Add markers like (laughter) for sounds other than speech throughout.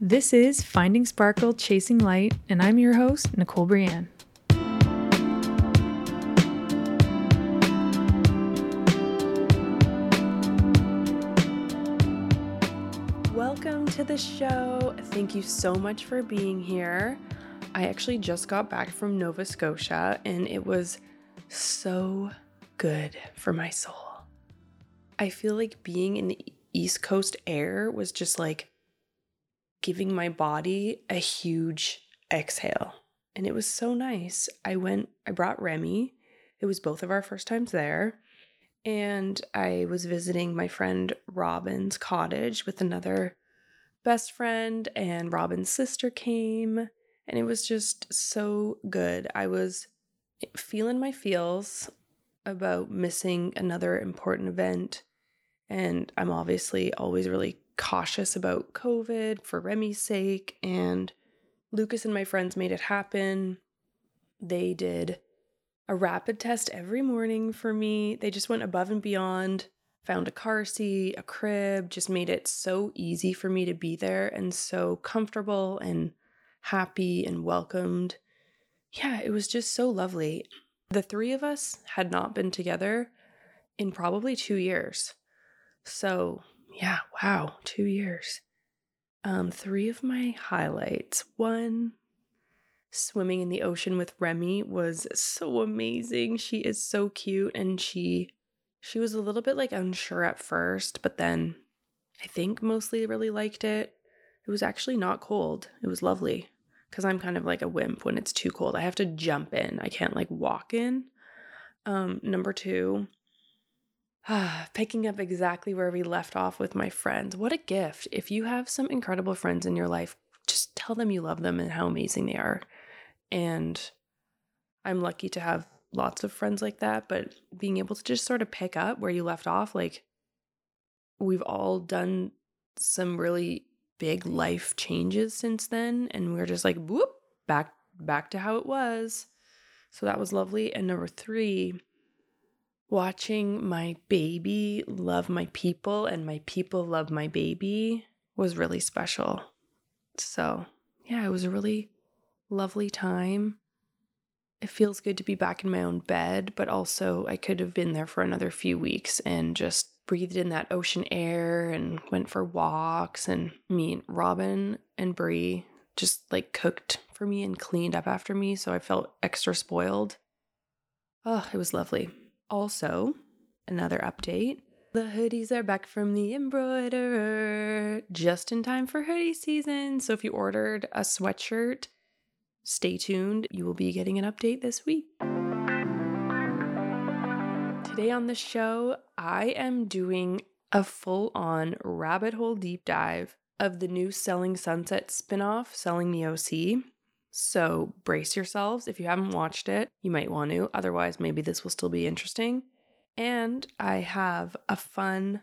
This is Finding Sparkle, Chasing Light, and I'm your host, Nicole Brienne. Welcome to the show. Thank you so much for being here. I actually just got back from Nova Scotia and it was so good for my soul. I feel like being in the East Coast air was just like giving my body a huge exhale. And it was so nice. I went, I brought Remy. It was both of our first times there. And I was visiting my friend Robin's cottage with another best friend, and Robin's sister came. And it was just so good. I was feeling my feels about missing another important event. And I'm obviously always really cautious about COVID for Remy's sake. And Lucas and my friends made it happen. They did a rapid test every morning for me. They just went above and beyond, found a car seat, a crib, just made it so easy for me to be there and so comfortable and happy and welcomed. Yeah, it was just so lovely. The three of us had not been together in probably two years. So, yeah, wow, two years. Um, three of my highlights. One, swimming in the ocean with Remy was so amazing. She is so cute and she she was a little bit like unsure at first, but then I think mostly really liked it. It was actually not cold. It was lovely because I'm kind of like a wimp when it's too cold. I have to jump in. I can't like walk in. Um, number two, (sighs) picking up exactly where we left off with my friends. What a gift. If you have some incredible friends in your life, just tell them you love them and how amazing they are. And I'm lucky to have lots of friends like that, but being able to just sort of pick up where you left off, like we've all done some really big life changes since then and we're just like whoop back back to how it was so that was lovely and number three watching my baby love my people and my people love my baby was really special so yeah it was a really lovely time it feels good to be back in my own bed but also i could have been there for another few weeks and just breathed in that ocean air and went for walks and me and Robin and Brie just like cooked for me and cleaned up after me so I felt extra spoiled. Oh, it was lovely. Also, another update. The hoodies are back from the embroiderer just in time for hoodie season. So if you ordered a sweatshirt, stay tuned. You will be getting an update this week. Today on the show, I am doing a full on rabbit hole deep dive of the new Selling Sunset spinoff, Selling the OC. So brace yourselves. If you haven't watched it, you might want to. Otherwise, maybe this will still be interesting. And I have a fun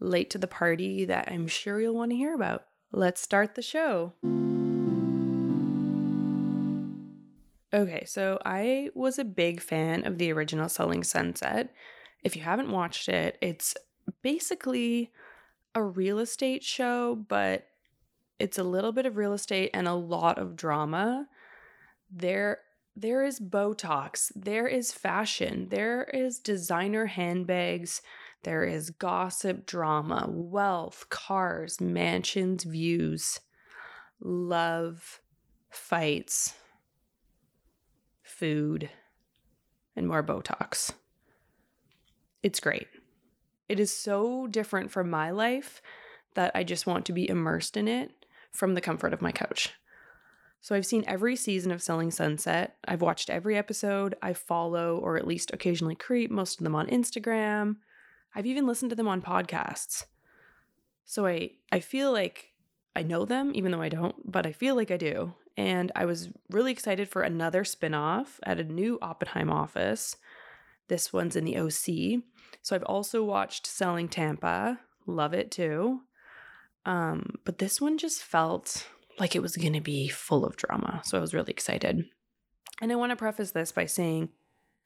late to the party that I'm sure you'll want to hear about. Let's start the show. Okay, so I was a big fan of the original Selling Sunset. If you haven't watched it, it's basically a real estate show, but it's a little bit of real estate and a lot of drama. There there is Botox, there is fashion, there is designer handbags, there is gossip drama, wealth, cars, mansions, views, love, fights, food, and more Botox. It's great. It is so different from my life that I just want to be immersed in it from the comfort of my couch. So I've seen every season of Selling Sunset. I've watched every episode. I follow or at least occasionally creep most of them on Instagram. I've even listened to them on podcasts. So I I feel like I know them even though I don't, but I feel like I do and I was really excited for another spinoff at a new Oppenheim office. This one's in the OC. So I've also watched Selling Tampa, love it too. Um, but this one just felt like it was going to be full of drama. So I was really excited. And I want to preface this by saying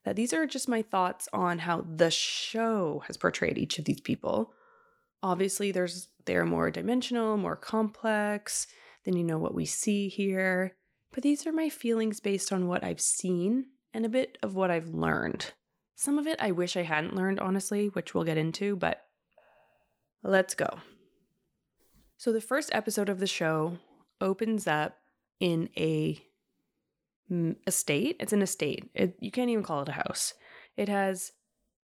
that these are just my thoughts on how the show has portrayed each of these people. Obviously, there's they're more dimensional, more complex, than you know what we see here. But these are my feelings based on what I've seen and a bit of what I've learned. Some of it I wish I hadn't learned, honestly, which we'll get into, but let's go. So, the first episode of the show opens up in a mm, estate. It's an estate. It, you can't even call it a house. It has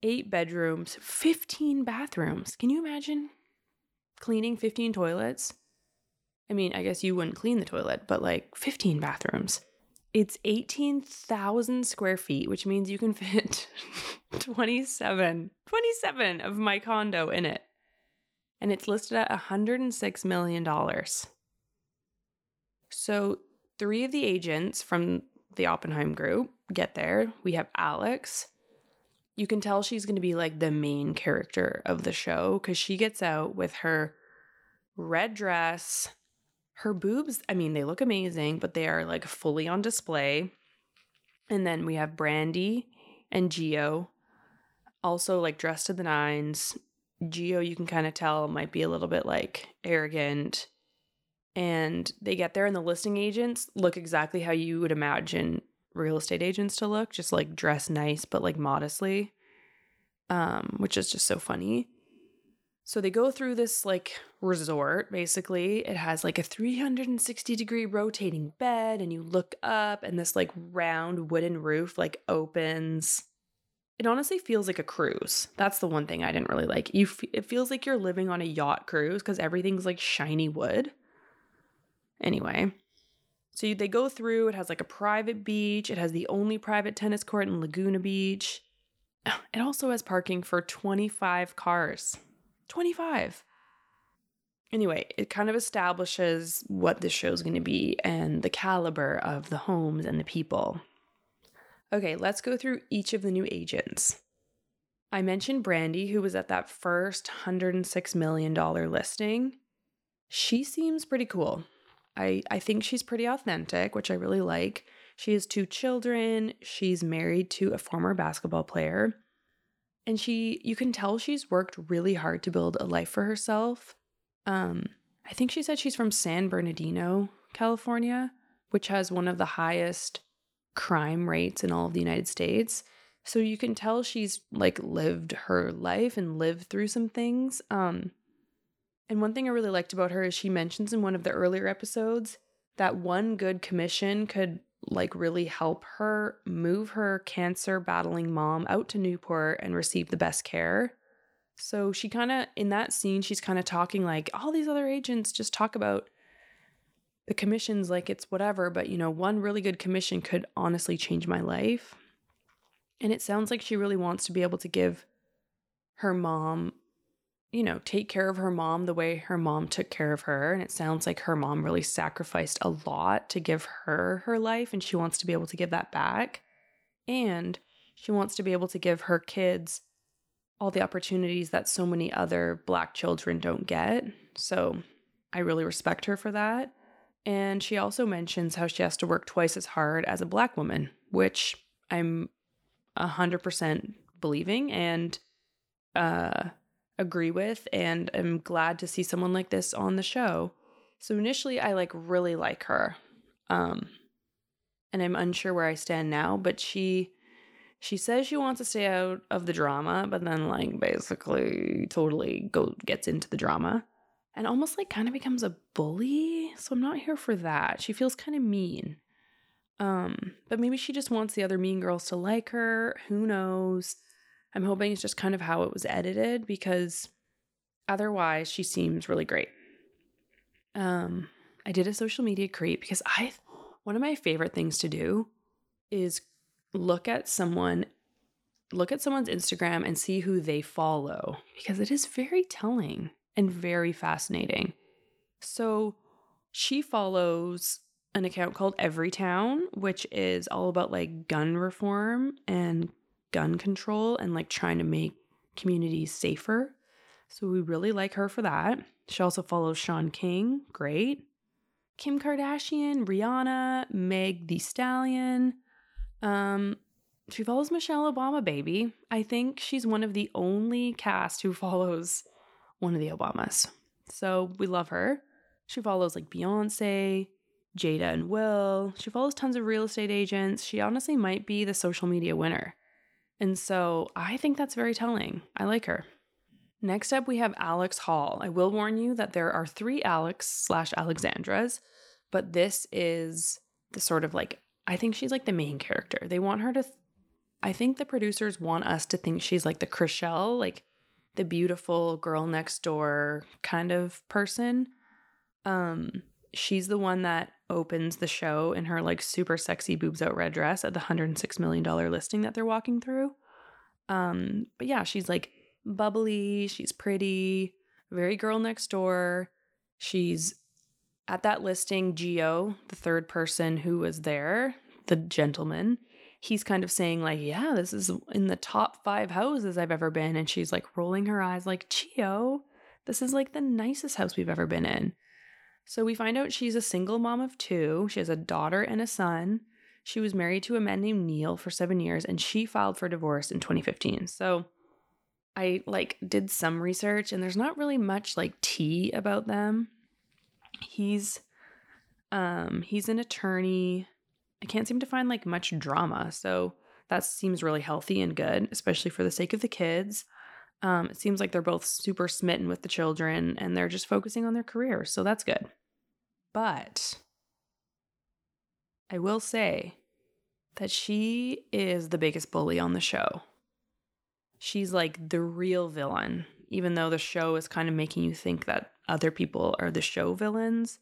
eight bedrooms, 15 bathrooms. Can you imagine cleaning 15 toilets? I mean, I guess you wouldn't clean the toilet, but like 15 bathrooms. It's 18,000 square feet, which means you can fit (laughs) 27, 27 of my condo in it. And it's listed at $106 million. So, three of the agents from the Oppenheim group get there. We have Alex. You can tell she's going to be like the main character of the show because she gets out with her red dress, her boobs, I mean, they look amazing, but they are like fully on display. And then we have Brandi and Gio, also like dressed to the nines. Gio, you can kind of tell, might be a little bit like arrogant. And they get there, and the listing agents look exactly how you would imagine real estate agents to look, just like dress nice, but like modestly, um, which is just so funny. So they go through this like resort basically. It has like a 360 degree rotating bed, and you look up, and this like round wooden roof like opens. It honestly feels like a cruise. That's the one thing I didn't really like. You, f- it feels like you're living on a yacht cruise because everything's like shiny wood. Anyway, so they go through. It has like a private beach. It has the only private tennis court in Laguna Beach. (sighs) It also has parking for 25 cars. 25. Anyway, it kind of establishes what this show's going to be and the caliber of the homes and the people. Okay, let's go through each of the new agents. I mentioned Brandi, who was at that first $106 million listing. She seems pretty cool. I, I think she's pretty authentic, which I really like. She has two children. She's married to a former basketball player and she you can tell she's worked really hard to build a life for herself um i think she said she's from san bernardino california which has one of the highest crime rates in all of the united states so you can tell she's like lived her life and lived through some things um and one thing i really liked about her is she mentions in one of the earlier episodes that one good commission could like really help her move her cancer battling mom out to Newport and receive the best care. So she kind of, in that scene, she's kind of talking like all these other agents just talk about the commissions like it's whatever, but you know, one really good commission could honestly change my life. And it sounds like she really wants to be able to give her mom you know, take care of her mom the way her mom took care of her. And it sounds like her mom really sacrificed a lot to give her her life, and she wants to be able to give that back. And she wants to be able to give her kids all the opportunities that so many other Black children don't get. So I really respect her for that. And she also mentions how she has to work twice as hard as a Black woman, which I'm 100% believing. And, uh, agree with and I'm glad to see someone like this on the show. So initially I like really like her. Um and I'm unsure where I stand now, but she she says she wants to stay out of the drama, but then like basically totally go gets into the drama and almost like kind of becomes a bully. So I'm not here for that. She feels kind of mean. Um, but maybe she just wants the other mean girls to like her. Who knows? I'm hoping it's just kind of how it was edited because otherwise she seems really great. Um, I did a social media create because I one of my favorite things to do is look at someone look at someone's Instagram and see who they follow because it is very telling and very fascinating. So she follows an account called Everytown, which is all about like gun reform and gun control and like trying to make communities safer. So we really like her for that. She also follows Shaun King, great. Kim Kardashian, Rihanna, Meg the Stallion. Um, she follows Michelle Obama, baby. I think she's one of the only cast who follows one of the Obamas. So we love her. She follows like Beyonce, Jada and Will. She follows tons of real estate agents. She honestly might be the social media winner. And so I think that's very telling. I like her. Next up, we have Alex Hall. I will warn you that there are three Alex slash Alexandras, but this is the sort of like, I think she's like the main character. They want her to, th- I think the producers want us to think she's like the Chrishell, like the beautiful girl next door kind of person. Um, she's the one that opens the show in her like super sexy boobs out red dress at the 106 million dollar listing that they're walking through. Um, but yeah, she's like bubbly, she's pretty, very girl next door. She's at that listing, Gio, the third person who was there, the gentleman, he's kind of saying, like, yeah, this is in the top five houses I've ever been. And she's like rolling her eyes, like, Gio, this is like the nicest house we've ever been in. So we find out she's a single mom of two. She has a daughter and a son. She was married to a man named Neil for seven years and she filed for divorce in 2015. So I like did some research and there's not really much like tea about them. He's um he's an attorney. I can't seem to find like much drama. So that seems really healthy and good, especially for the sake of the kids. Um, it seems like they're both super smitten with the children and they're just focusing on their careers. So that's good. But I will say that she is the biggest bully on the show. She's like the real villain, even though the show is kind of making you think that other people are the show villains.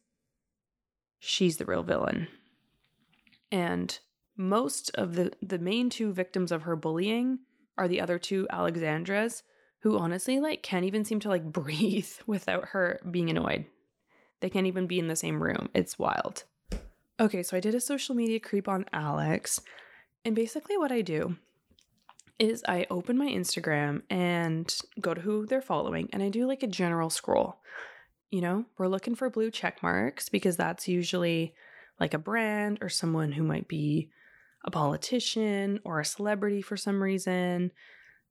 She's the real villain. And most of the the main two victims of her bullying are the other two Alexandras who honestly like can't even seem to like (laughs) breathe without her being annoyed. They can't even be in the same room. It's wild. Okay, so I did a social media creep on Alex. And basically, what I do is I open my Instagram and go to who they're following and I do like a general scroll. You know, we're looking for blue check marks because that's usually like a brand or someone who might be a politician or a celebrity for some reason,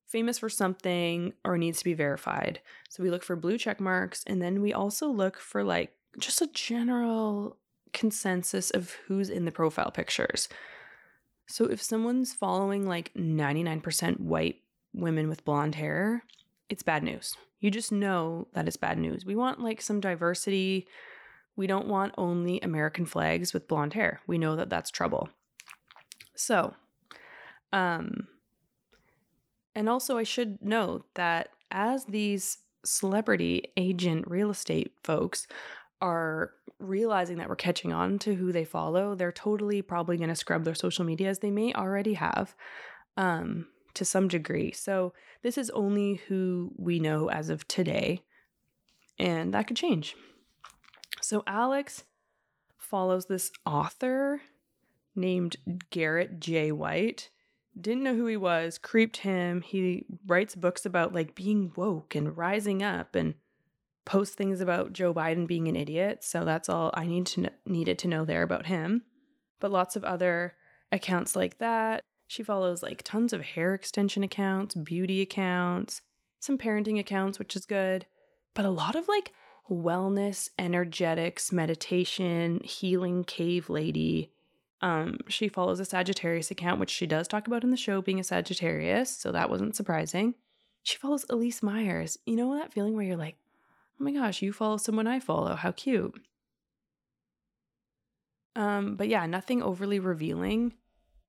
famous for something or needs to be verified. So we look for blue check marks and then we also look for like just a general consensus of who's in the profile pictures. So if someone's following like 99% white women with blonde hair, it's bad news. You just know that it's bad news. We want like some diversity. We don't want only American flags with blonde hair. We know that that's trouble. So, um and also I should note that as these celebrity agent real estate folks are realizing that we're catching on to who they follow, they're totally probably going to scrub their social media as they may already have um, to some degree. So this is only who we know as of today, and that could change. So Alex follows this author named Garrett J. White. Didn't know who he was, creeped him. He writes books about like being woke and rising up and post things about Joe Biden being an idiot. So that's all I need to needed to know there about him. But lots of other accounts like that. She follows like tons of hair extension accounts, beauty accounts, some parenting accounts, which is good, but a lot of like wellness, energetics, meditation, healing cave lady. Um, she follows a Sagittarius account, which she does talk about in the show being a Sagittarius, so that wasn't surprising. She follows Elyse Myers. You know that feeling where you're like, oh my gosh, you follow someone I follow. How cute. Um, but yeah, nothing overly revealing.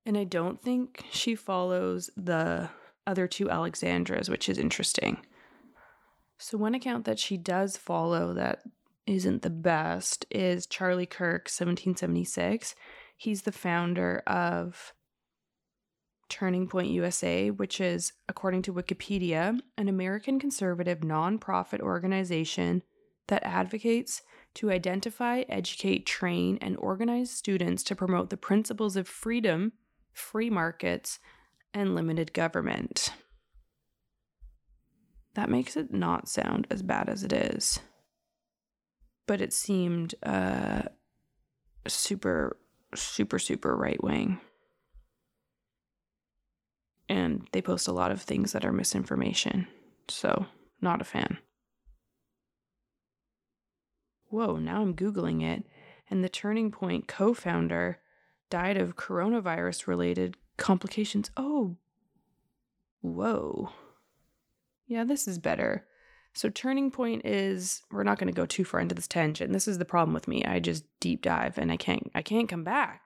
And I don't think she follows the other two Alexandras, which is interesting. So, one account that she does follow that isn't the best is Charlie Kirk, 1776. He's the founder of Turning Point USA, which is, according to Wikipedia, an American conservative nonprofit organization that advocates to identify, educate, train, and organize students to promote the principles of freedom, free markets, and limited government. That makes it not sound as bad as it is. But it seemed uh, super, super, super right wing and they post a lot of things that are misinformation. So, not a fan. whoa, now I'm Googling it. And the Turning Point co founder died of coronavirus related complications. Oh, whoa. Yeah, this is better. So, Turning Point is we're not going to go too far into this tangent. This is the problem with me. I just deep dive and I can't I can't come back.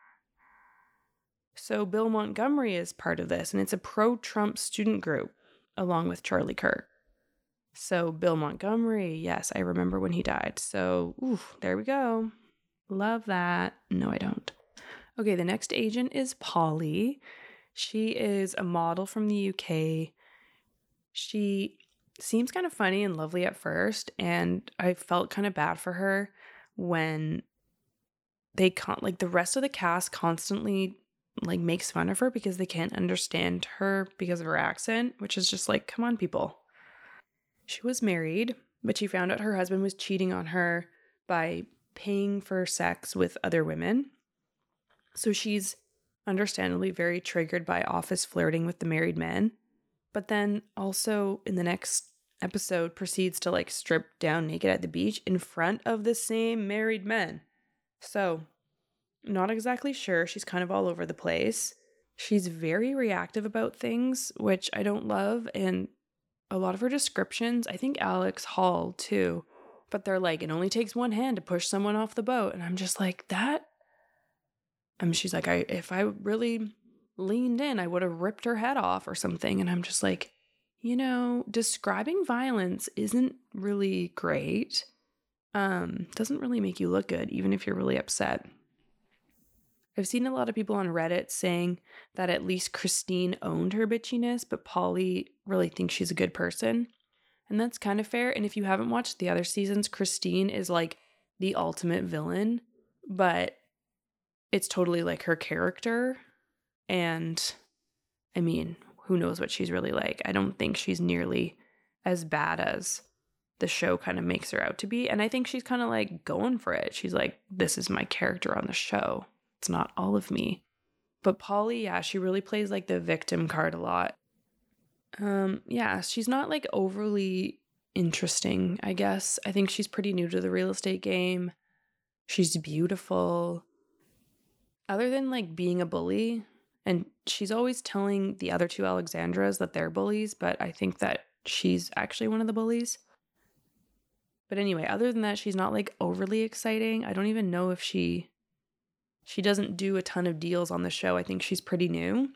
So, Bill Montgomery is part of this, and it's a pro Trump student group along with Charlie Kirk. So, Bill Montgomery, yes, I remember when he died. So, there we go. Love that. No, I don't. Okay, the next agent is Polly. She is a model from the UK. She seems kind of funny and lovely at first, and I felt kind of bad for her when they can't like the rest of the cast constantly like makes fun of her because they can't understand her because of her accent, which is just like, come on, people. She was married, but she found out her husband was cheating on her by paying for sex with other women. So she's understandably very triggered by office flirting with the married men. But then also in the next episode proceeds to like strip down naked at the beach in front of the same married men. So not exactly sure. She's kind of all over the place. She's very reactive about things, which I don't love. And a lot of her descriptions, I think Alex Hall too, but they're like, it only takes one hand to push someone off the boat. And I'm just like, that. I mean, she's like, I if I really leaned in, I would have ripped her head off or something. And I'm just like, you know, describing violence isn't really great. Um, doesn't really make you look good, even if you're really upset. I've seen a lot of people on Reddit saying that at least Christine owned her bitchiness, but Polly really thinks she's a good person. And that's kind of fair. And if you haven't watched the other seasons, Christine is like the ultimate villain, but it's totally like her character. And I mean, who knows what she's really like? I don't think she's nearly as bad as the show kind of makes her out to be. And I think she's kind of like going for it. She's like, this is my character on the show. It's not all of me. But Polly, yeah, she really plays like the victim card a lot. Um, yeah, she's not like overly interesting, I guess. I think she's pretty new to the real estate game. She's beautiful. Other than like being a bully, and she's always telling the other two Alexandras that they're bullies, but I think that she's actually one of the bullies. But anyway, other than that, she's not like overly exciting. I don't even know if she she doesn't do a ton of deals on the show. I think she's pretty new.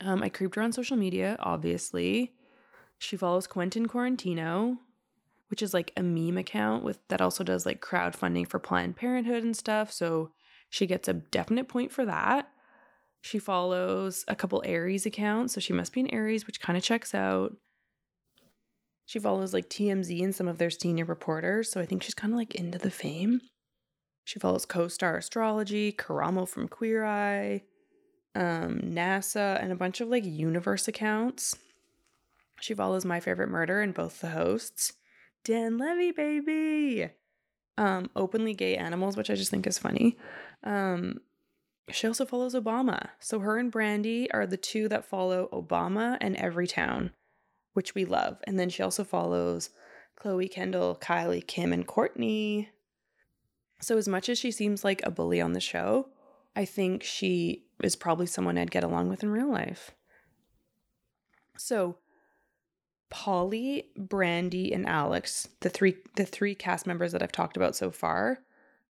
Um, I creeped her on social media, obviously. She follows Quentin Quarantino, which is like a meme account with that also does like crowdfunding for Planned Parenthood and stuff. So she gets a definite point for that. She follows a couple Aries accounts, so she must be an Aries, which kind of checks out. She follows like TMZ and some of their senior reporters, so I think she's kind of like into the fame. She follows Co-Star Astrology, Karamo from Queer Eye, um, NASA, and a bunch of like universe accounts. She follows My Favorite Murder and both the hosts. Dan Levy, baby! Um, openly gay animals, which I just think is funny. Um, she also follows Obama. So her and Brandi are the two that follow Obama and Everytown, which we love. And then she also follows Khloé, Kendall, Kylie, Kim, and Kourtney. So, as much as she seems like a bully on the show, I think she is probably someone I'd get along with in real life. So, Polly, Brandi, and Alex, the three the three cast members that I've talked about so far,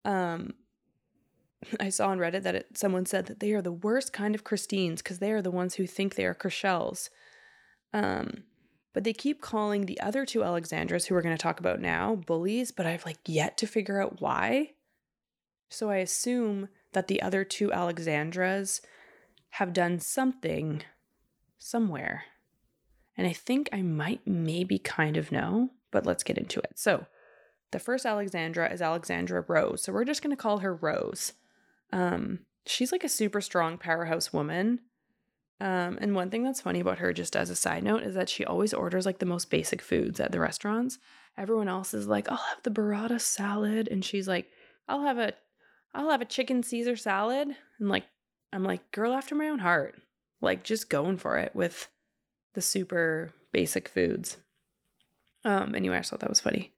um, (clears throat) I saw on Reddit that it, someone said that they are the worst kind of Christines because they are the ones who think they are Chrishell's. Um, but they keep calling the other two Alexandras, who we're going to talk about now, bullies, but I've like yet to figure out why. So I assume that the other two Alexandras have done something somewhere. And I think I might maybe kind of know, but let's get into it. So the first Alexandra is Alexandra Rose. So we're just going to call her Rose. Um, she's like a super strong powerhouse woman. Um, and one thing that's funny about her, just as a side note, is that she always orders like the most basic foods at the restaurants. Everyone else is like, I'll have the burrata salad. And she's like, I'll have a I'll have a chicken Caesar salad. And like, I'm like, girl after my own heart. Like, just going for it with the super basic foods. Um, anyway, I thought that was funny.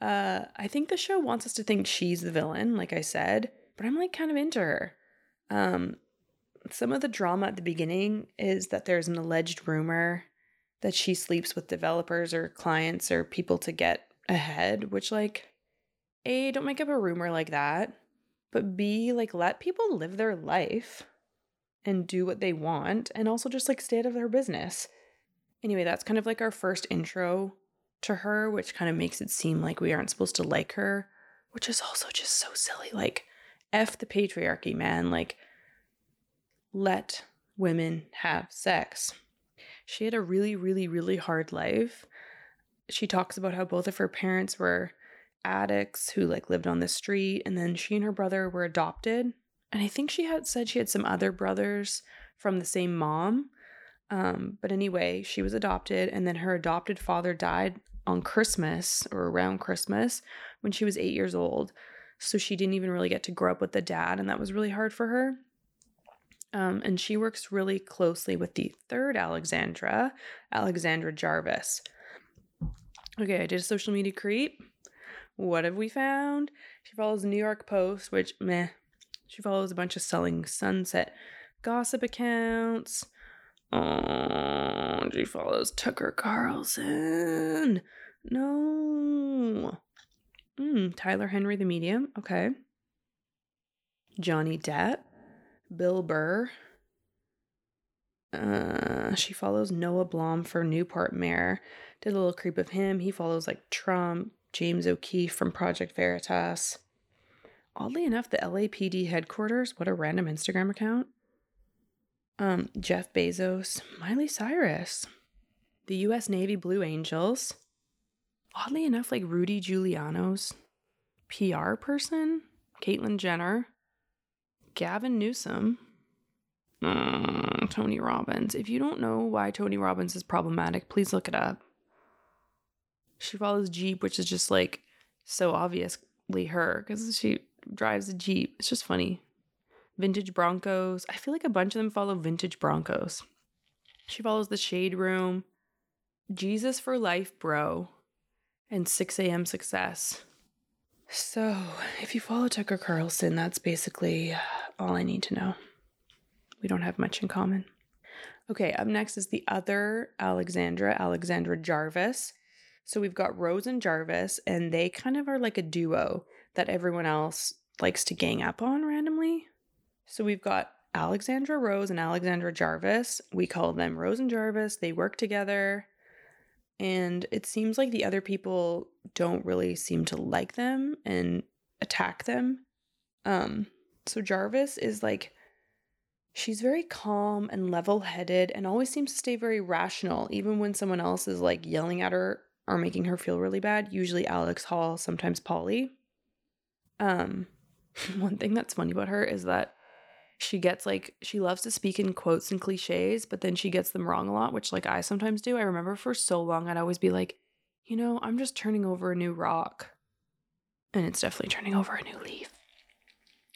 Uh, I think the show wants us to think she's the villain, like I said, but I'm like kind of into her. Um, some of the drama at the beginning is that there's an alleged rumor that she sleeps with developers or clients or people to get ahead, which, like, A, don't make up a rumor like that, but B, like, let people live their life and do what they want and also just like stay out of their business. Anyway, that's kind of like our first intro to her, which kind of makes it seem like we aren't supposed to like her, which is also just so silly. Like, F the patriarchy, man. Like, let women have sex. She had a really, really, really hard life. She talks about how both of her parents were addicts who like lived on the street, and then she and her brother were adopted. And I think she had said she had some other brothers from the same mom. Um, but anyway, she was adopted, and then her adopted father died on Christmas or around Christmas when she was eight years old. So she didn't even really get to grow up with the dad, and that was really hard for her. Um, and she works really closely with the third Alexandra, Alexandra Jarvis. Okay, I did a social media creep. What have we found? She follows New York Post, which meh. She follows a bunch of selling sunset gossip accounts. Oh, she follows Tucker Carlson. No. Mm, Tyler Henry, the medium. Okay. Johnny Depp. Bill Burr. Uh, she follows Noah Blom for Newport Mayor. Did a little creep of him. He follows like Trump, James O'Keefe from Project Veritas. Oddly enough, the LAPD headquarters, what a random Instagram account. Um, Jeff Bezos, Miley Cyrus, the US Navy Blue Angels. Oddly enough, like Rudy Giuliano's PR person, Caitlyn Jenner, Gavin Newsom, uh, Tony Robbins. If you don't know why Tony Robbins is problematic, please look it up. She follows Jeep, which is just like so obviously her because she drives a Jeep. It's just funny. Vintage Broncos. I feel like a bunch of them follow vintage Broncos. She follows the Shade Room, Jesus for Life, Bro, and 6 a.m. Success. So, if you follow Tucker Carlson, that's basically all I need to know. We don't have much in common. Okay, up next is the other Alexandra, Alexandra Jarvis. So we've got Rose and Jarvis, and they kind of are like a duo that everyone else likes to gang up on randomly. So we've got Alexandra Rose and Alexandra Jarvis. We call them Rose and Jarvis. They work together and it seems like the other people don't really seem to like them and attack them. Um so Jarvis is like she's very calm and level-headed and always seems to stay very rational even when someone else is like yelling at her or making her feel really bad, usually Alex Hall, sometimes Polly. Um (laughs) one thing that's funny about her is that she gets like she loves to speak in quotes and cliches, but then she gets them wrong a lot, which like I sometimes do. I remember for so long I'd always be like, you know, I'm just turning over a new rock. And it's definitely turning over a new leaf.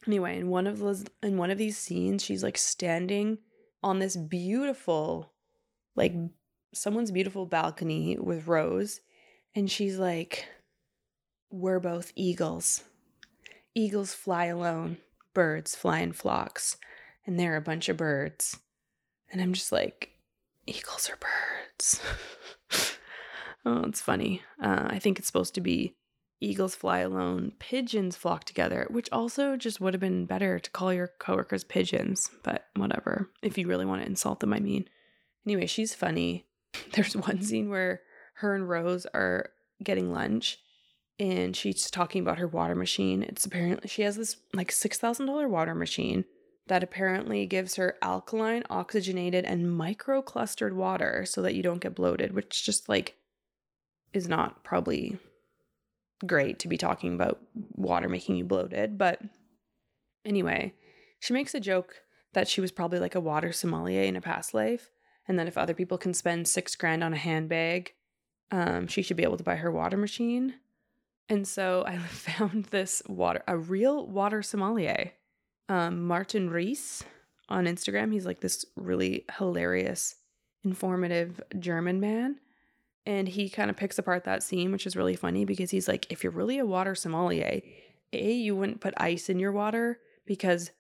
Anyway, in one of those in one of these scenes, she's like standing on this beautiful, like someone's beautiful balcony with Rose, and she's like, We're both eagles. Eagles fly alone birds fly in flocks, and they're a bunch of birds. And I'm just like, eagles are birds. (laughs) oh, it's funny. Uh, I think it's supposed to be eagles fly alone, pigeons flock together, which also just would have been better to call your coworkers pigeons, but whatever. If you really want to insult them, I mean. Anyway, she's funny. (laughs) There's one scene where her and Rose are getting lunch and she's talking about her water machine. It's apparently she has this like $6,000 water machine that apparently gives her alkaline, oxygenated, and microclustered water so that you don't get bloated, which just like is not probably great to be talking about water making you bloated. But anyway, she makes a joke that she was probably like a water sommelier in a past life. And then if other people can spend six grand on a handbag, um, she should be able to buy her water machine. And so I (laughs) found this water, a real water sommelier, um, Martin Riese on Instagram. He's like this really hilarious, informative German man. And he kind of picks apart that scene, which is really funny because he's like, if you're really a water sommelier, A, you wouldn't put ice in your water because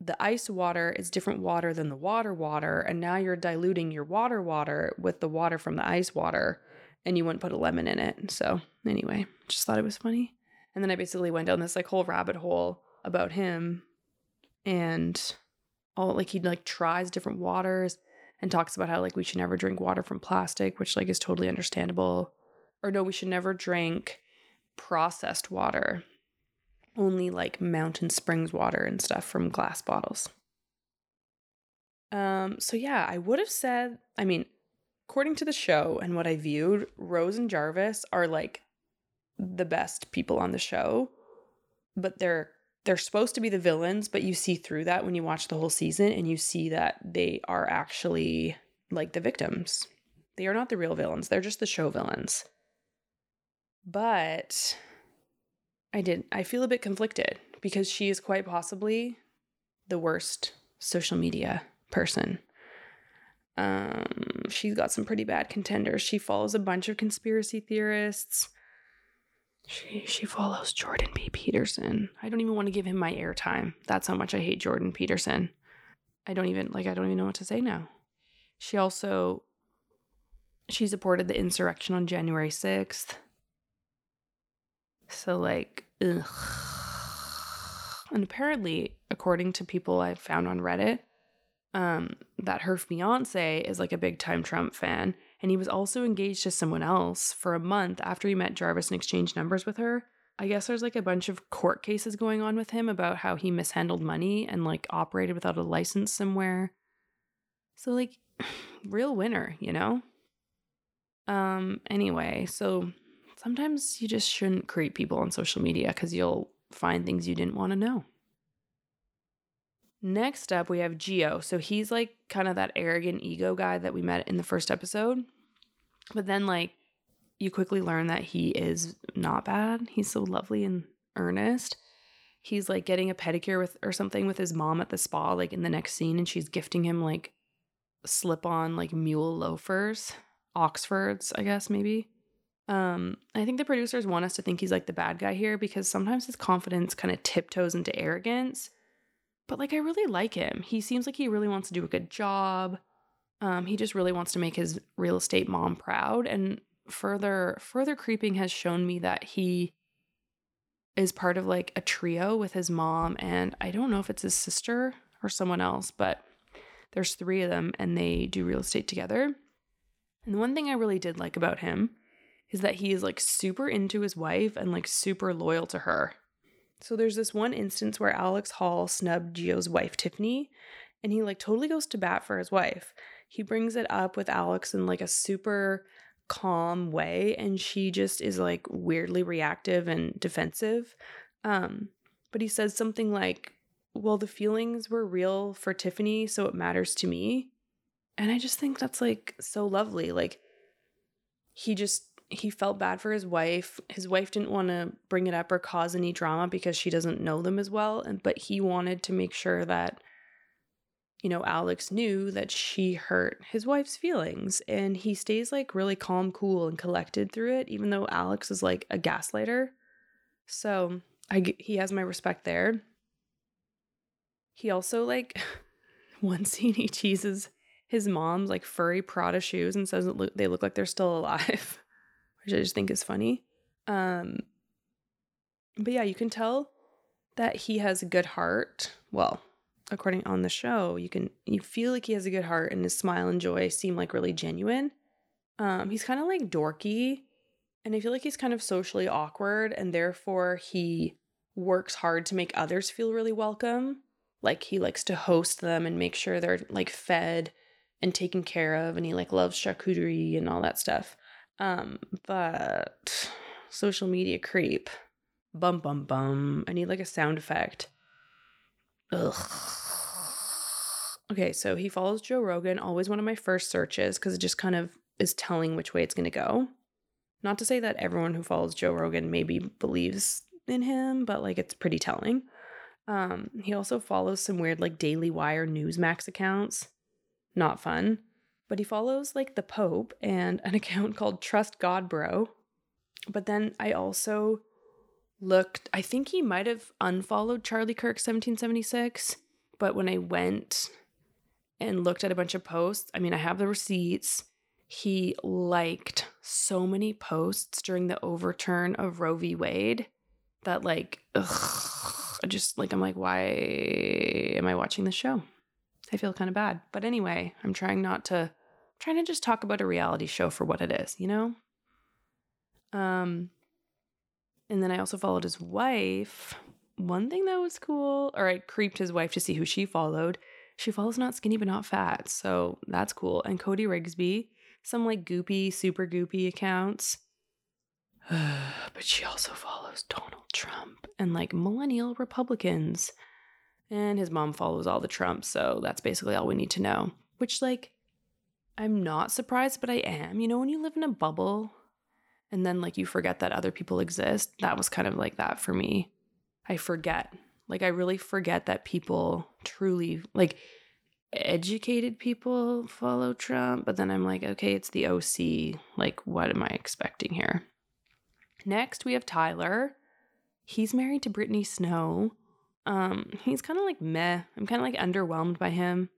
the ice water is different water than the water water. And now you're diluting your water water with the water from the ice water and you wouldn't put a lemon in it. So, anyway, just thought it was funny. And then I basically went down this like whole rabbit hole about him and all like he like tries different waters and talks about how like we should never drink water from plastic, which like is totally understandable. Or no, we should never drink processed water. Only like mountain springs water and stuff from glass bottles. Um so yeah, I would have said, I mean, according to the show and what I viewed, Rose and Jarvis are like the best people on the show, but they're they're supposed to be the villains, but you see through that when you watch the whole season and you see that they are actually like the victims. They are not the real villains, they're just the show villains. But I did I feel a bit conflicted because she is quite possibly the worst social media person. Um she's got some pretty bad contenders. She follows a bunch of conspiracy theorists. She she follows Jordan B. Peterson. I don't even want to give him my airtime. That's how much I hate Jordan Peterson. I don't even like I don't even know what to say now. She also she supported the insurrection on January 6th. So like ugh. And apparently, according to people I found on Reddit, um, that her fiance is like a big time Trump fan and he was also engaged to someone else for a month after he met Jarvis and exchanged numbers with her. I guess there's like a bunch of court cases going on with him about how he mishandled money and like operated without a license somewhere. So like (sighs) real winner, you know? Um anyway, so sometimes you just shouldn't create people on social media cuz you'll find things you didn't want to know. Next up, we have Gio. So he's like kind of that arrogant ego guy that we met in the first episode. But then, like, you quickly learn that he is not bad. He's so lovely and earnest. He's like getting a pedicure with or something with his mom at the spa, like in the next scene, and she's gifting him like slip on like mule loafers, Oxfords, I guess, maybe. Um, I think the producers want us to think he's like the bad guy here because sometimes his confidence kind of tiptoes into arrogance but like I really like him. He seems like he really wants to do a good job. Um, he just really wants to make his real estate mom proud. And further further creeping has shown me that he is part of like a trio with his mom and I don't know if it's his sister or someone else, but there's three of them and they do real estate together. And the one thing I really did like about him is that he is like super into his wife and like super loyal to her. So there's this one instance where Alex Hall snubbed Gio's wife, Tiffany, and he like totally goes to bat for his wife. He brings it up with Alex in like a super calm way, and she just is like weirdly reactive and defensive. Um, but he says something like, Well, the feelings were real for Tiffany, so it matters to me. And I just think that's like so lovely. Like, he just he felt bad for his wife. His wife didn't want to bring it up or cause any drama because she doesn't know them as well, and but he wanted to make sure that you know, Alex knew that she hurt his wife's feelings and he stays like really calm, cool and collected through it even though Alex is like a gaslighter. So, I he has my respect there. He also like (laughs) one scene he teases his mom's like furry Prada shoes and says they look like they're still (laughs) alive which I just think is funny. Um, but yeah, you can tell that he has a good heart. Well, according on the show, you can you feel like he has a good heart, and his smile and joy seem like really genuine. Um, he's kind of like dorky, and I feel like he's kind of socially awkward, and therefore he works hard to make others feel really welcome. Like he likes to host them and make sure they're like fed and taken care of, and he like loves charcuterie and all that stuff. Um, but social media creep. Bum bum bum. I need like a sound effect. Ugh. Okay, so he follows Joe Rogan, always one of my first searches because it just kind of is telling which way it's going to go. Not to say that everyone who follows Joe Rogan maybe believes in him, but like it's pretty telling. Um, he also follows some weird like Daily Wire Newsmax accounts. Not fun. But he follows like the Pope and an (laughs) account called Trust God Bro. But then I also looked, I think he might have unfollowed Charlie Kirk 1776. But when I went and looked at a bunch of posts, I mean, I have the receipts. He liked so many posts during the overturn of Roe v. Wade that, like, ugh, I just like, I'm like, why am I watching this show? I feel kind of bad. But anyway, I'm trying not to, trying to just talk about a reality show for what it is, you know? Um, and then I also followed his wife. One thing that was cool, or I creeped his wife to see who she followed. She follows not skinny but not fat, so that's cool. And Cody Rigsby, some like goopy, super goopy accounts. (sighs) but she also follows Donald Trump and like millennial Republicans. And his mom follows all the Trumps, so that's basically all we need to know. Which, like, I'm not surprised, but I am. You know, when you live in a bubble and then like you forget that other people exist. That was kind of like that for me. I forget. Like I really forget that people truly like educated people follow Trump, but then I'm like, okay, it's the OC. Like what am I expecting here? Next, we have Tyler. He's married to Brittany Snow. Um, he's kind of like meh. I'm kind of like underwhelmed by him.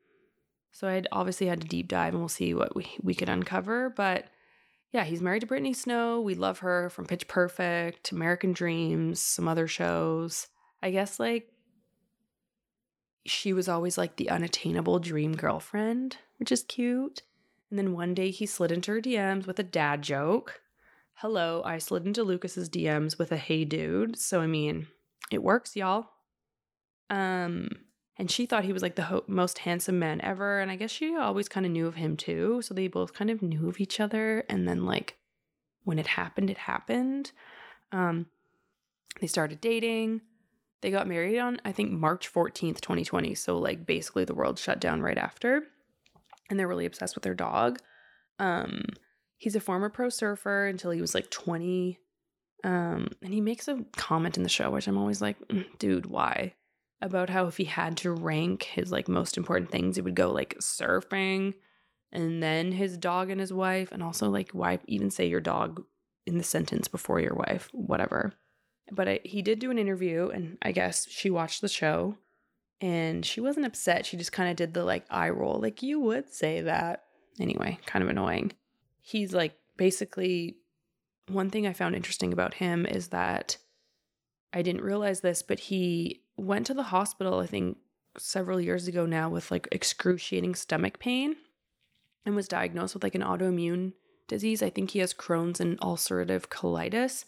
So I'd obviously had to deep dive and we'll see what we, we could uncover. But yeah, he's married to Brittany Snow. We love her from Pitch Perfect, American Dreams, some other shows. I guess like she was always like the unattainable dream girlfriend, which is cute. And then one day he slid into her DMs with a dad joke. Hello, I slid into Lucas's DMs with a hey dude. So I mean, it works, y'all. Um and she thought he was like the ho- most handsome man ever and i guess she always kind of knew of him too so they both kind of knew of each other and then like when it happened it happened. Um they started dating. They got married on i think march 14th 2020 so like basically the world shut down right after and they're really obsessed with their dog. Um he's a former pro surfer until he was like 20 um and he makes a comment in the show which i'm always like mm, dude why about how if he had to rank his like most important things, it would go like surfing and then his dog and his wife, and also like why even say your dog in the sentence before your wife, whatever. But I, he did do an interview, and I guess she watched the show and she wasn't upset. She just kind of did the like eye roll, like you would say that. Anyway, kind of annoying. He's like basically one thing I found interesting about him is that I didn't realize this, but he went to the hospital, I think several years ago now, with like excruciating stomach pain and was diagnosed with like an autoimmune disease. I think he has Crohn's and ulcerative colitis.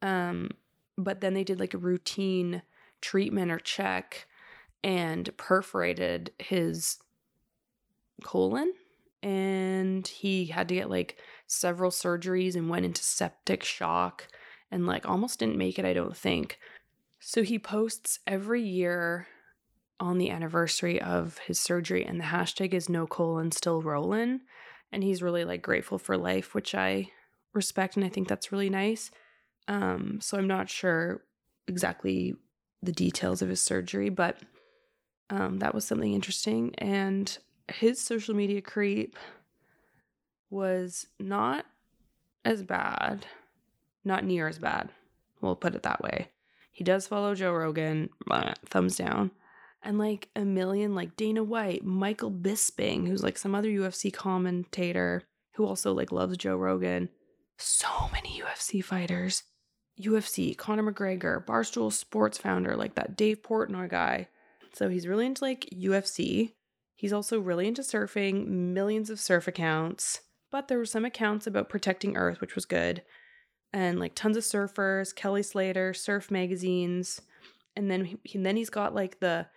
Um, but then they did like a routine treatment or check and perforated his colon and he had to get like several surgeries and went into septic shock and like almost didn't make it, I don't think. So he posts every year on the anniversary of his surgery, and the hashtag is no colon still rolling. And he's really like grateful for life, which I respect, and I think that's really nice. Um, so I'm not sure exactly the details of his surgery, but um, that was something interesting. And his social media creep was not as bad, not near as bad. We'll put it that way. He does follow Joe Rogan, uh, thumbs down. And like a million, like Dana White, Michael Bisping, who's like some other UFC commentator who also like loves Joe Rogan. So many UFC fighters. UFC, Conor McGregor, Barstool Sports founder, like that Dave Portnoy guy. So he's really into like UFC. He's also really into surfing, millions of surf accounts. But there were some accounts about protecting Earth, which was good and like tons of surfers, Kelly Slater, surf magazines, and then he, and then he's got like the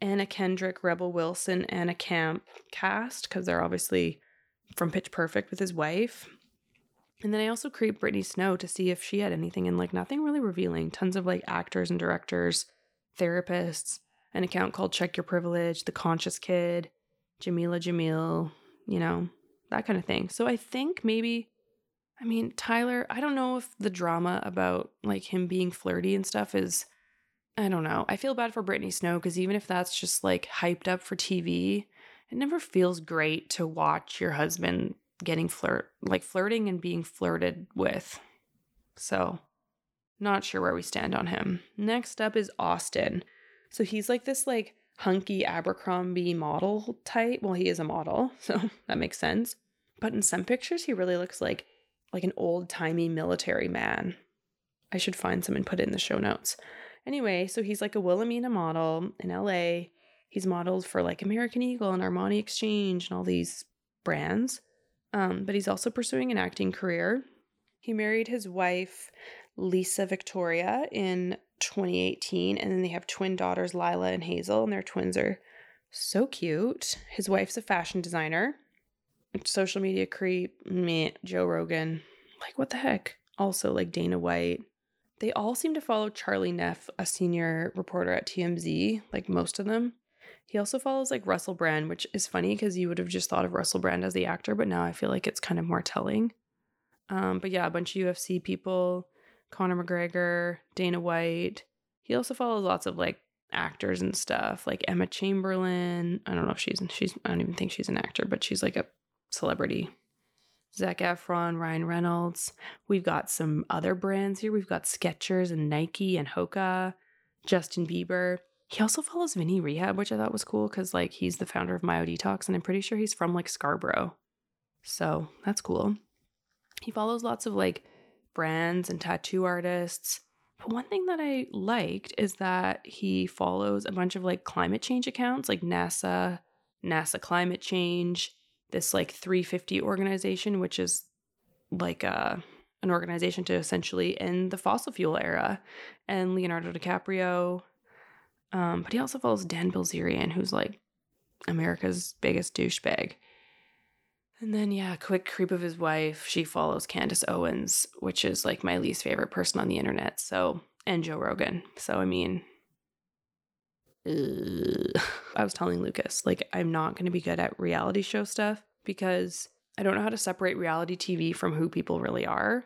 Anna Kendrick, Rebel Wilson, Anna Camp cast because they're obviously from Pitch Perfect with his wife. And then I also creeped Brittany Snow to see if she had anything, and like nothing really revealing. Tons of like actors and directors, therapists, an account called Check Your Privilege, The Conscious Kid, Jameela Jamil, you know, that kind of thing. So I think maybe I mean, Tyler, I don't know if the drama about like him being flirty and stuff is I don't know. I feel bad for Brittany Snow because even if that's just like hyped up for TV, it never feels great to watch your husband getting flirt like flirting and being flirted with. So, not sure where we stand on him. Next up is Austin. So he's like this like hunky Abercrombie model type. Well, he is a model, (laughs) so that makes sense. But in some pictures he really looks like like an old-timey military man. I should find some and put it in the show notes. Anyway, so he's like a Wilhelmina model in LA. He's modeled for like American Eagle and Armani Exchange and all these brands. Um, but he's also pursuing an acting career. He married his wife, Lisa Victoria, in 2018, and then they have twin daughters, Lila and Hazel, and their twins are so cute. His wife's a fashion designer, social media creep, meh, Joe Rogan. Like, what the heck? Also, like Dana White. They all seem to follow Charlie Neff, a senior reporter at TMZ, like most of them. He also follows like Russell Brand, which is funny because you would have just thought of Russell Brand as the actor, but now I feel like it's kind of more telling. Um, but yeah, a bunch of UFC people, Conor McGregor, Dana White. He also follows lots of like actors and stuff, like Emma Chamberlain. I don't know if she's she's I don't even think she's an actor, but she's like a celebrity. Zac Efron, Ryan Reynolds. We've got some other brands here. We've got Skechers and Nike and Hoka, Justin Bieber. He also follows Vinny Rehab, which I thought was cool because like he's the founder of Myodetox, and I'm pretty sure he's from like Scarborough. So that's cool. He follows lots of like brands and tattoo artists. But one thing that I liked is that he follows a bunch of like climate change accounts like NASA, NASA Climate Change, this like 350 organization, which is like a uh, an organization to essentially end the fossil fuel era, and Leonardo DiCaprio. Um, but he also follows Dan Bilzerian, who's like America's biggest douchebag. And then, yeah, quick creep of his wife. She follows Candace Owens, which is like my least favorite person on the internet. So, and Joe Rogan. So, I mean. (laughs) I was telling Lucas, like, I'm not going to be good at reality show stuff because I don't know how to separate reality TV from who people really are.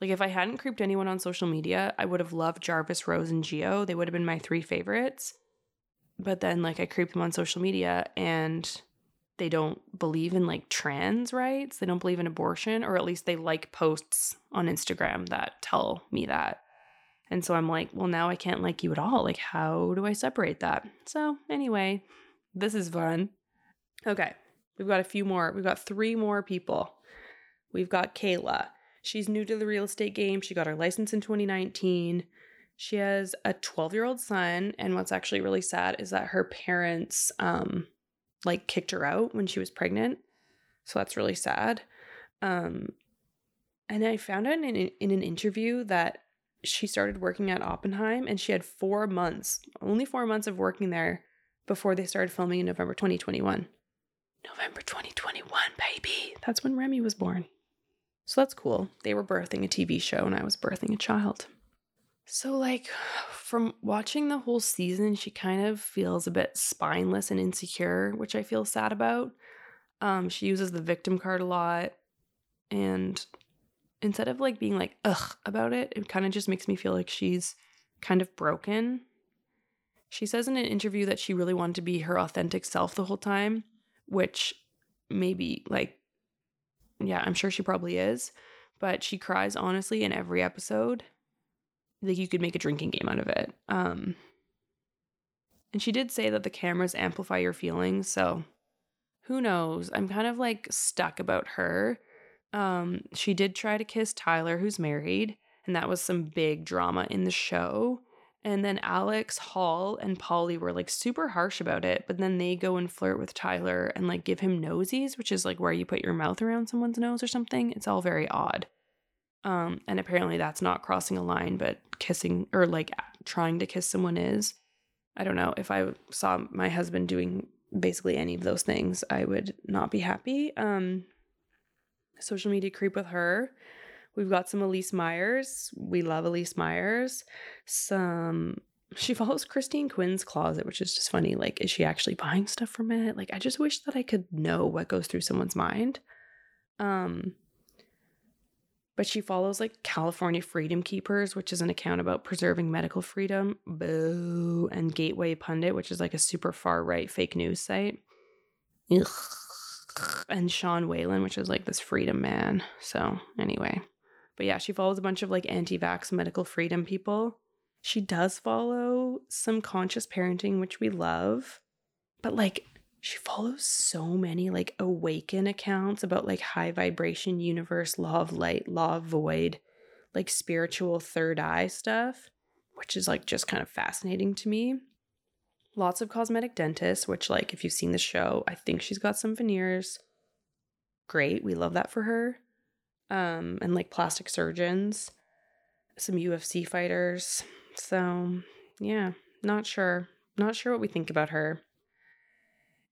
Like, if I hadn't creeped anyone on social media, I would have loved Jarvis, Rose, and Gio. They would have been my three favorites. But then, like, I creeped them on social media and they don't believe in like trans rights. They don't believe in abortion, or at least they like posts on Instagram that tell me that. And so I'm like, well, now I can't like you at all. Like, how do I separate that? So, anyway, this is fun. Okay, we've got a few more. We've got three more people. We've got Kayla. She's new to the real estate game. She got her license in 2019. She has a 12 year old son. And what's actually really sad is that her parents um, like kicked her out when she was pregnant. So that's really sad. Um, and I found out in, in an interview that she started working at Oppenheim and she had four months, only four months of working there before they started filming in November 2021. November 2021, baby. That's when Remy was born. So that's cool. They were birthing a TV show and I was birthing a child. So, like, from watching the whole season, she kind of feels a bit spineless and insecure, which I feel sad about. Um, she uses the victim card a lot. And instead of like being like, ugh, about it, it kind of just makes me feel like she's kind of broken. She says in an interview that she really wanted to be her authentic self the whole time, which maybe like, yeah, I'm sure she probably is. But she cries honestly in every episode like you could make a drinking game out of it. Um, and she did say that the cameras amplify your feelings, so who knows? I'm kind of like stuck about her. Um, she did try to kiss Tyler, who's married, and that was some big drama in the show. And then Alex Hall and Polly were like super harsh about it, but then they go and flirt with Tyler and like give him nosies, which is like where you put your mouth around someone's nose or something. It's all very odd. Um, and apparently that's not crossing a line, but kissing or like trying to kiss someone is. I don't know. If I saw my husband doing basically any of those things, I would not be happy. Um, social media creep with her. We've got some Elyse Myers. We love Elyse Myers. Some (laughs) she follows Christine Quinn's closet, which is just funny. Like, is she actually buying stuff from it? Like, I just wish that I could know what goes through someone's mind. Um, but she follows like California Freedom Keepers, which is an account about preserving medical freedom, boo, and Gateway Pundit, which is like a super far right fake news site. Ugh. And Sean Whalen, which is like this freedom man. So, anyway. But yeah, she follows a bunch of like anti vax medical freedom people. She does follow some conscious parenting, which we love. But like, she follows so many like awaken accounts about like high vibration universe, law of light, law of void, like spiritual third eye stuff, which is like just kind of fascinating to me. Lots of cosmetic dentists, which, like, if you've seen the show, I think she's got some veneers. Great. We love that for her. Um, and like plastic surgeons, some UFC fighters. So, yeah, not sure. Not sure what we think about her.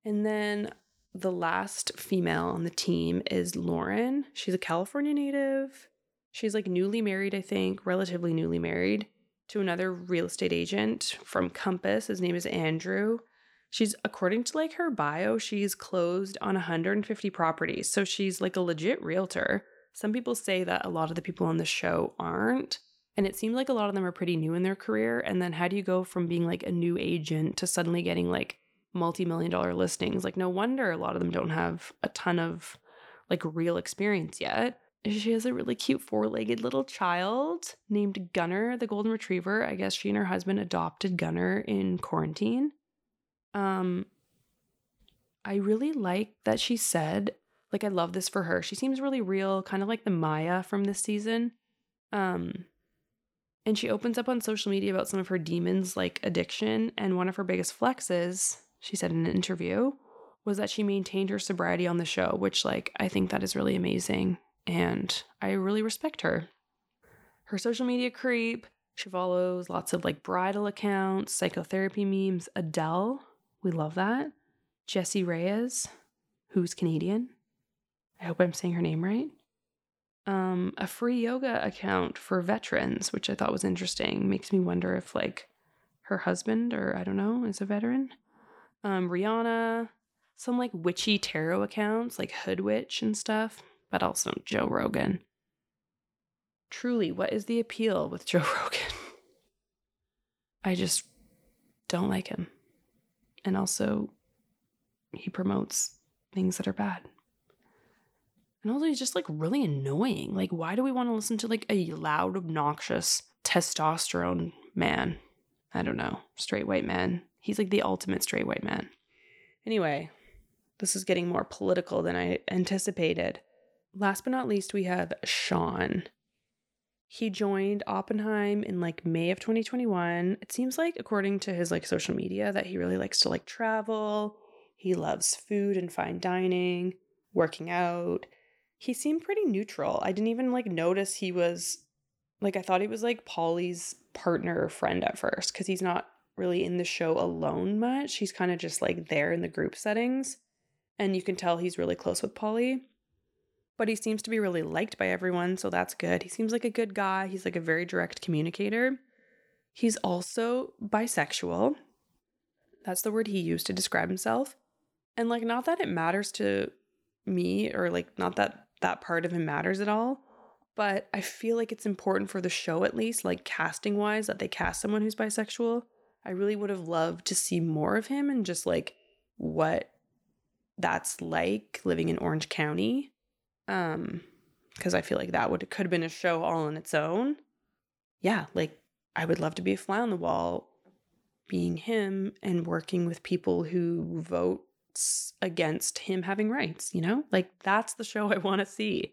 And then the last female on the team is Lauren. She's a California native. She's like newly married, I think, relatively newly married to another real estate agent from Compass. His name is Andrew. She's, according to like her bio, she's closed on 150 properties. So she's like a legit realtor. Some people say that a lot of the people on the show aren't. And it seems like a lot of them are pretty new in their career. And then how do you go from being like a new agent to suddenly getting like multi million dollar listings? Like, no wonder a lot of them don't have a ton of like real experience yet she has a really cute four legged little child named Gunner, the golden retriever. I guess she and her husband adopted Gunner in quarantine. Um, I really like that she said, like, I love this for her. She seems really real, kind of like the Maya from this season. Um, and she opens up on social media about some of her demons, like addiction. And one of her biggest flexes, she said in an interview, was that she maintained her sobriety on the show, which, like, I think that is really amazing and I really respect her. Her social media creep, she follows lots of like bridal accounts, psychotherapy memes, Adele, we love that. Jessie Reyez, who's Canadian. I hope I'm saying her name right. Um, a free yoga account for veterans, which I thought was interesting. Makes me wonder if like her husband or I don't know is a veteran. Um, Rihanna, some like witchy tarot accounts like Hood Witch and stuff but also Joe Rogan. Truly, what is the appeal with Joe (laughs) Rogan? I just don't like him. And also, he promotes things that are bad. And also, he's just like really annoying. Like, why do we want to listen to like a loud, obnoxious testosterone man? I don't know. Straight white man. He's like the ultimate straight white man. Anyway, this is getting more political than I anticipated. Last but not least, we have Sean. He joined Oppenheim in like May of 2021. It seems like according to his like social media that he really likes to like travel. He loves food and fine dining, working out. He seemed pretty neutral. I didn't even like notice he was like I thought he was like Polly's partner or friend at first cuz he's not really in the show alone much. He's kind of just like there in the group settings. And you can tell he's really close with Paulie but he seems to be really liked by everyone, so that's good. He seems like a good guy. He's like a very direct communicator. He's also bisexual. That's the word he used to describe himself. And like not that it matters to me or like not that that part of him matters at all, but I feel like it's important for the show at least, like casting wise, that they cast someone who's bisexual. I really would have loved to see more of him and just like what that's like living in Orange County um, because I feel like that would could have been a show all on its own. Yeah, like I would love to be a fly on the wall being him and working with people who votes against him having rights, you know? Like that's the show I want to see.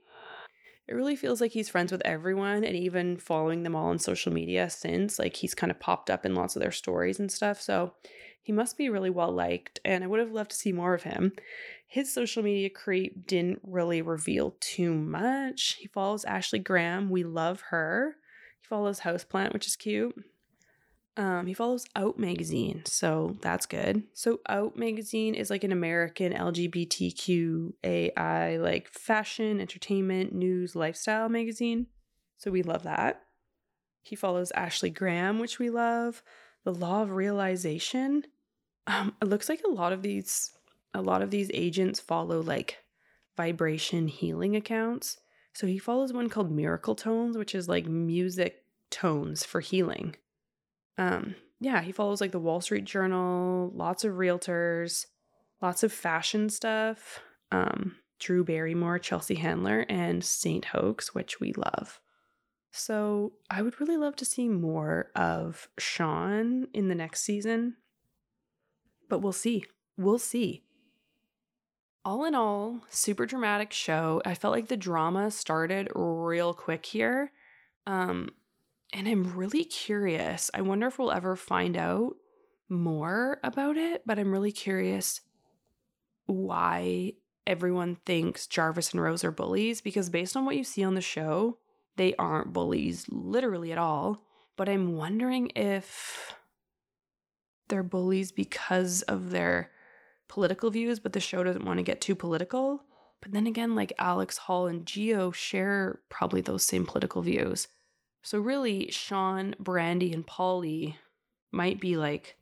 It really feels like he's friends with everyone and even following them all on social media since like he's kind of popped up in lots of their stories and stuff. So he must be really well liked, and I would have loved to see more of him. His social media creep didn't really reveal too much. He follows Ashley Graham. We love her. He follows Houseplant, which is cute. Um, he follows Out Magazine, so that's good. So Out Magazine is like an American LGBTQAI like fashion, entertainment, news, lifestyle magazine. So we love that. He follows Ashley Graham, which we love. The Law of Realization. Um, it looks like a lot of these a lot of these agents follow like vibration healing accounts. So he follows one called Miracle Tones, which is like music tones for healing. Um, yeah, he follows like the Wall Street Journal, lots of realtors, lots of fashion stuff. Um, Drew Barrymore, Chelsea Handler, and Saint Hoax, which we love. So I would really love to see more of Sean in the next season, but we'll see. We'll see. All in all, super dramatic show. I felt like the drama started real quick here. Um, and I'm really curious. I wonder if we'll ever find out more about it, but I'm really curious why everyone thinks Jarvis and Rose are bullies because based on what you see on the show, they aren't bullies literally at all. But I'm wondering if they're bullies because of their political views, but the show doesn't want to get too political. But then again, like Alex Hall and Gio share probably those same political views. So really, Sean, Brandi, and Polly might be like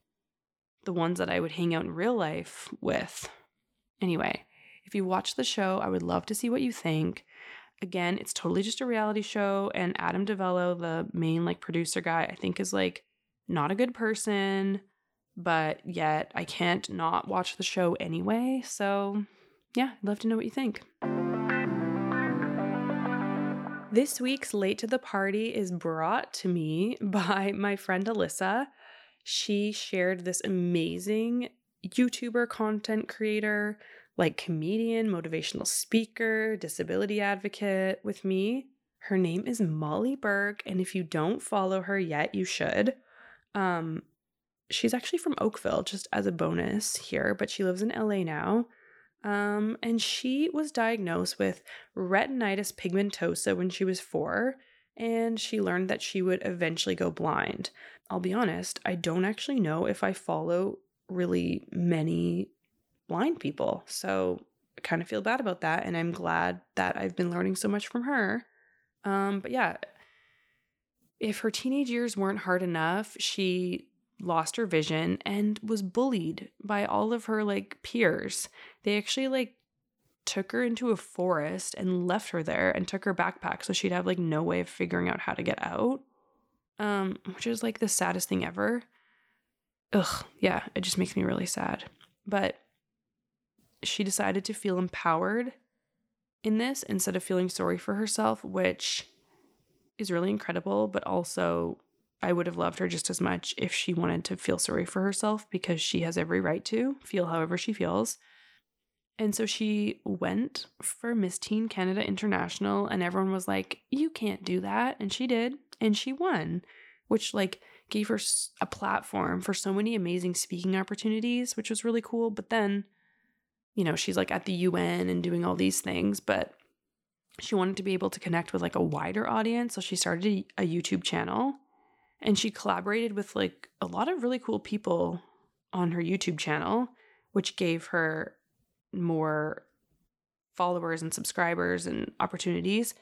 the ones that I would hang out in real life with. Anyway, if you watch the show, I would love to see what you think. Again, it's totally just a reality show, and Adam DiVello, the main like producer guy, I think is like not a good person, but yet I can't not watch the show anyway. So, yeah, I'd love to know what you think. This week's Late to the Party is brought to me (laughs) by my friend Alyssa. She shared this amazing YouTuber content creator like comedian, motivational speaker, disability advocate with me. Her name is Molly Burke, and if you don't follow her yet, you should. Um, she's actually from Oakville, just as a bonus here, but she lives in LA now. Um, and she was diagnosed with retinitis pigmentosa when she was four, and she learned that she would eventually go blind. I'll be honest, I don't actually know if I follow really many blind people. So I kind of feel bad about that. And I'm glad that I've been learning so much from her. Um, but yeah, if her teenage years weren't hard enough, she lost her vision and was bullied by all of her like peers. They actually like took her into a forest and left her there and took her backpack so she'd have like no way of figuring out how to get out. Um, which is like the saddest thing ever. Ugh, yeah, it just makes me really sad. But she decided to feel empowered in this instead of feeling sorry for herself, which is really incredible. But also, I would have loved her just as much if she wanted to feel sorry for herself because she has every right to feel however she feels. And so she went for Miss Teen Canada International, and everyone was like, You can't do that. And she did. And she won, which, like, gave her a platform for so many amazing speaking opportunities, which was really cool. But then you know, she's like at the UN and doing all these things, but she wanted to be able to connect with like a wider audience. So she started a, YouTube channel and she collaborated with like a lot of really cool people on her YouTube channel, which gave her more followers and subscribers and opportunities.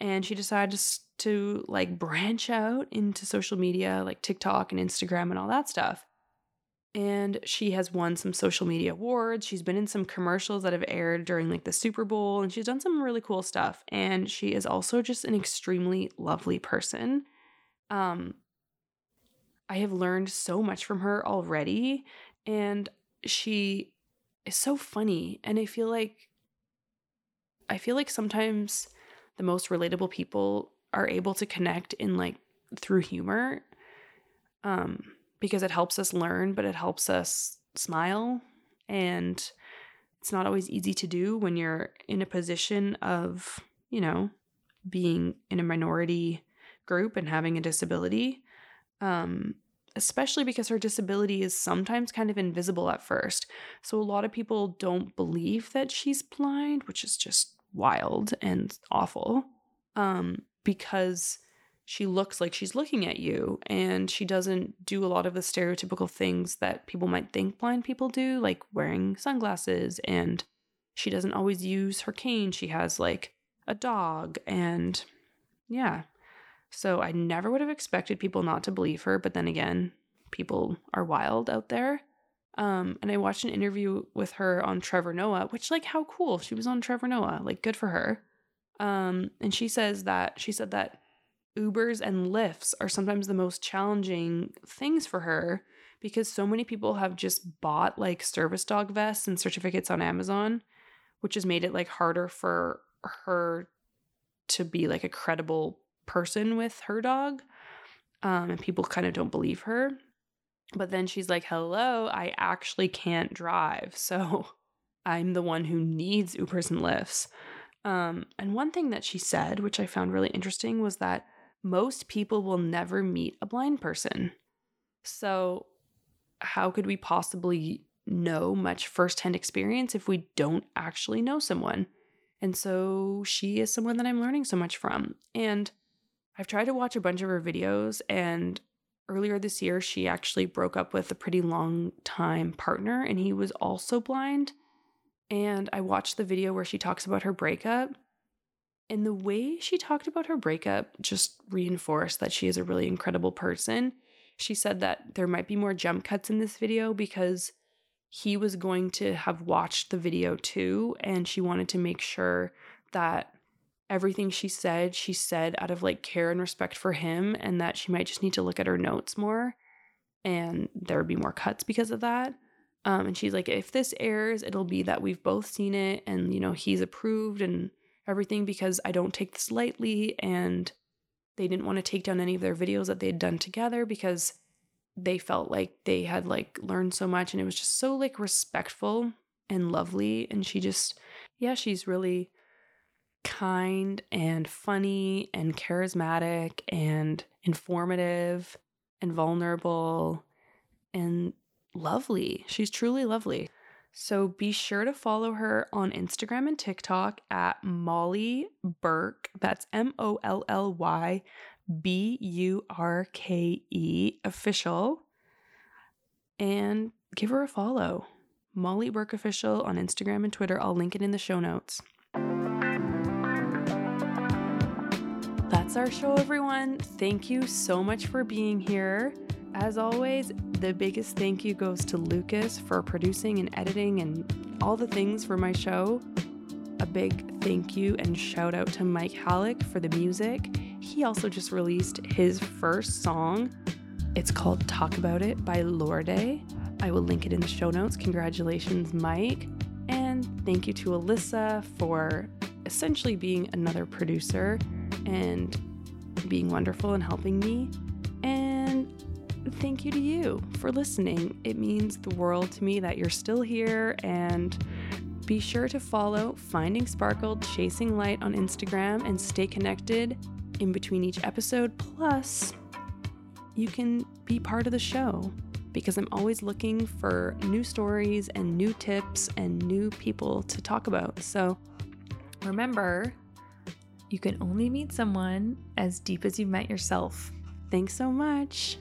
And she decided to like branch out into social media like TikTok and Instagram and all that stuff and she has won some social media awards. She's been in some commercials that have aired during like the Super Bowl and she's done some really cool stuff and she is also just an extremely lovely person. Um I have learned so much from her already and she is so funny and I feel like I feel like sometimes the most relatable people are able to connect in like through humor. Um because it helps us learn, but it helps us smile. And it's not always easy to do when you're in a position of, you know, being in a minority group and having a disability. Um, especially because her disability is sometimes kind of invisible at first. So a lot of people don't believe that she's blind, which is just wild and awful. Um, because she looks like she's looking at you and she doesn't do a lot of the stereotypical things that people might think blind people do like wearing sunglasses and she doesn't always use her cane she has like a dog and yeah so i never would have expected people not to believe her but then again people are wild out there. Um, and i watched an interview with her on trevor noah which like how cool. She was on trevor noah like good for her. Um, and she says that she said that Ubers and Lyfts are sometimes the most challenging things for her because so many people have just bought like service dog vests and certificates on Amazon, which has made it like harder for her to be like a credible person with her dog. Um, and people kind of don't believe her. But then she's like, hello, I actually can't drive. (laughs) So I'm the one who needs Ubers and Lyfts. Um, and one thing that she said, which I found really interesting, was that most people will never meet a blind person. So, how could we possibly know much firsthand experience if we don't actually know someone? And so, she is someone that I'm learning so much from. And I've tried to watch a bunch of her videos, and earlier this year, she actually broke up with a pretty long time partner, and he was also blind. And I watched the video where she talks about her breakup. And the way she talked about her breakup just reinforced that she is a really incredible person. She said that there might be more jump cuts in this video because he was going to have watched the video too. And she wanted to make sure that everything she said, she said out of like care and respect for him, and that she might just need to look at her notes more. And there would be more cuts because of that. Um, and she's like, if this airs, it'll be that we've both seen it and, you know, he's approved and everything because I don't take this lightly. And they didn't want to take down any of their videos that they had done together because they felt like they had like learned so much and it was just so like respectful and lovely. And she just, yeah, she's really kind and funny and charismatic and informative and vulnerable and lovely. She's truly lovely. So be sure to follow her on Instagram and TikTok at Molly Burke. That's M O L L Y B U R K E official. And give her a follow. Molly Burke official on Instagram and Twitter. I'll link it in the show notes. Our show, everyone. Thank you so much for being here. As always, the biggest thank you goes to Lucas for producing and editing and all the things for my show. A big thank you and shout out to Mike Halleck for the music. He also just released his first song. It's called Talk About It by Lørday. I will link it in the show notes. Congratulations, Mike. And thank you to Alyssa for essentially being another producer and being wonderful and helping me. And thank you to you for listening. It means the world to me that you're still here and be sure to follow Finding Sparkle Chasing Light on Instagram and stay connected in between each episode. Plus, you can be part of the show because I'm always looking for new stories and new tips and new people to talk about. So remember, you can only meet someone as deep as you've met yourself. Thanks so much.